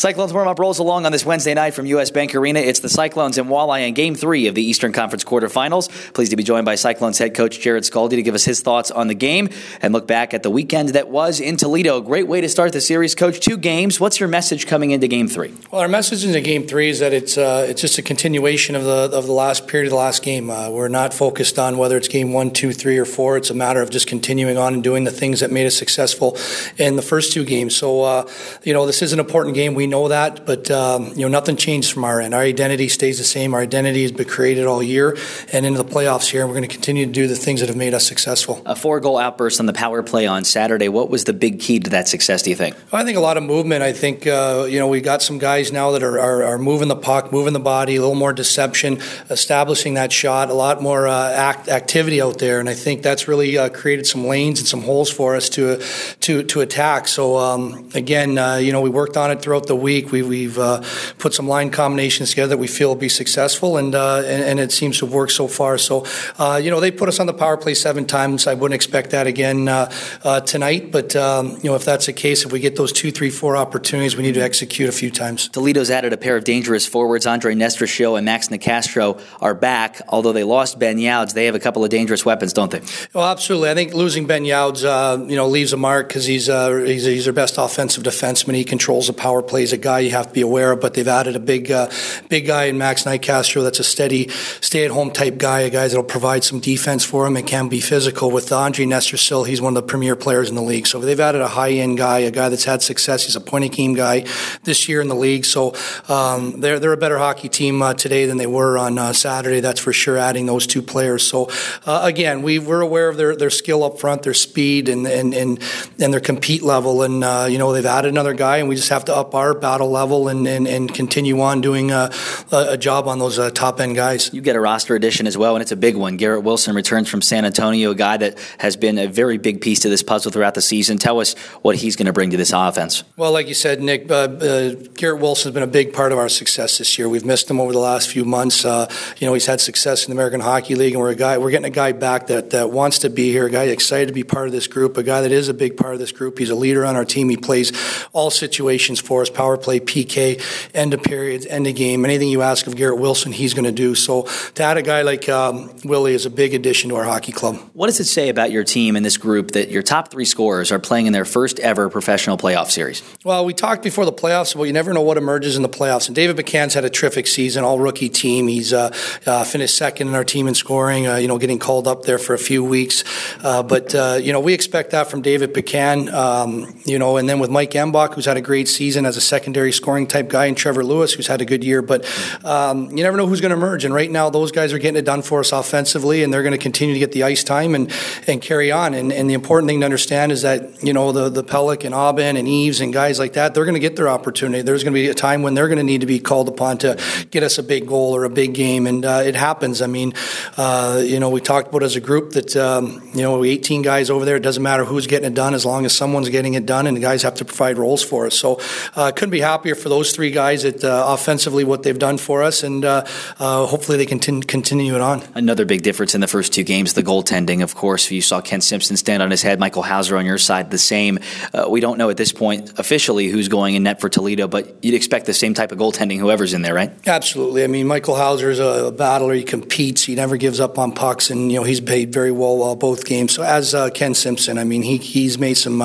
Cyclones warm up rolls along on this Wednesday night from U.S. Bank Arena. It's the Cyclones and Walleye in Game 3 of the Eastern Conference quarterfinals. Pleased to be joined by Cyclones head coach Jarrod Skalde to give us his thoughts on the game and look back at the weekend that was in Toledo. Great way to start the series, coach. Two games. What's your message coming into Game 3? Well, our message into Game 3 is that it's uh, it's just a continuation of the of the last period of the last game. Uh, we're not focused on whether it's Game 1, 2, 3, or 4. It's a matter of just continuing on and doing the things that made us successful in the first two games. So, uh, you know, this is an important game. We know that, but um, you know, nothing changed from our end. Our identity stays the same. Our identity has been created all year and into the playoffs here, and we're going to continue to do the things that have made us successful. A four goal outburst on the power play on Saturday. What was the big key to that success, do you think? I think a lot of movement. I think, uh, you know, we got some guys now that are, are, are, moving the puck, moving the body, a little more deception, establishing that shot, a lot more uh, act, activity out there. And I think that's really uh, created some lanes and some holes for us to, to, to attack. So, um, again, uh, you know, we worked on it throughout the week. We, we've uh, put some line combinations together that we feel will be successful, and, uh, and, and it seems to have worked so far. So, uh, you know, they put us on the power play seven times. I wouldn't expect that again uh, uh, tonight, but um, you know, if that's the case, if we get those two, three, four opportunities, we need to execute a few times. Toledo's added a pair of dangerous forwards. Andre Nestrasil and Max Nicastro are back. Although they lost Ben Youds, they have a couple of dangerous weapons, don't they? Well, absolutely. I think losing Ben Youds, you know, leaves a mark because he's, he's he's their best offensive defenseman. He controls the power plays. A guy you have to be aware of, but they've added a big, uh, big guy in Max Nicastro. That's a steady, stay-at-home type guy. A guy that'll provide some defense for him and can be physical. With Andre Nestrasil, he's one of the premier players in the league. So they've added a high-end guy, a guy that's had success. He's a point of game guy this year in the league. So um, they're they're a better hockey team uh, today than they were on uh, Saturday. That's for sure. Adding those two players. So uh, again, we we're aware of their their skill up front, their speed, and and and, and their compete level. And uh, you know they've added another guy, and we just have to up our battle level and and, and continue on doing a, a job on those uh, top end guys. You get a roster addition as well, and it's a big one. Garrett Wilson returns from San Antonio, a guy that has been a very big piece to this puzzle throughout the season. Tell us what he's going to bring to this offense. Well, like you said, Nick, uh, uh, Garrett Wilson has been a big part of our success this year. We've missed him over the last few months. Uh, you know, he's had success in the American Hockey League, and we're a guy. We're getting a guy back that, that wants to be here, a guy excited to be part of this group, a guy that is a big part of this group. He's a leader on our team. He plays all situations for us power play, PK, end of periods, end of game. Anything you ask of Garrett Wilson, he's going to do. So to add a guy like um, Willie is a big addition to our hockey club. What does it say about your team and this group that your top three scorers are playing in their first ever professional playoff series? Well, we talked before the playoffs about you never know what emerges in the playoffs. And David McCann's had a terrific season, all rookie team. He's uh, uh, finished second in our team in scoring, uh, you know, getting called up there for a few weeks. Uh, but, uh, you know, we expect that from David McCann, um, you know, and then with Mike Embach, who's had a great season as a secondary scoring type guy, and Trevor Lewis, who's had a good year. But um, you never know who's going to emerge. And right now, those guys are getting it done for us offensively, and they're going to continue to get the ice time and, and carry on. And, and the important thing to understand is that, you know, the, the Pelech and Aubin and Eves and guys like that, they're going to get their opportunity. There's going to be a time when they're going to need to be called upon to get us a big goal or a big game. And uh, it happens. I mean, uh, you know, we talked about as a group that, um, you know, 18 guys over there, it doesn't matter who's getting it done as long as someone's getting it done, and the guys have to provide roles for us. So, uh, couldn't be happier for those three guys at uh, offensively what they've done for us, and uh, uh, hopefully they can continue it on. Another big difference in the first two games, the goaltending. Of course, you saw Ken Simpson stand on his head. Michael Houser on your side, the same. Uh, we don't know at this point officially who's going in net for Toledo, but you'd expect the same type of goaltending whoever's in there, right? Absolutely. I mean, Michael Houser is a battler. He competes. He never gives up on pucks, and you know he's played very well uh, both games. So as Ken Simpson, I mean, he he's made some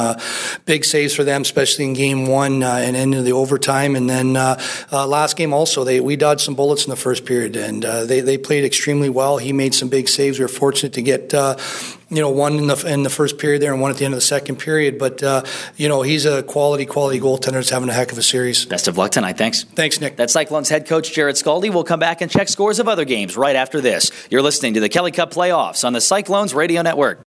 big saves for them, especially in game one uh, and into the overtime. And then uh, uh, last game also, they we dodged some bullets in the first period, and they they played extremely well. He made some big saves. We were fortunate to get you know, one in the in the first period there and one at the end of the second period. But uh, you know, he's a quality, quality goaltender. That's having a heck of a series. Best of luck tonight. Thanks. Thanks, Nick. That's Cyclones head coach Jarrod Skalde. We'll come back and check scores of other games right after this. You're listening to the Kelly Cup playoffs on the Cyclones Radio Network.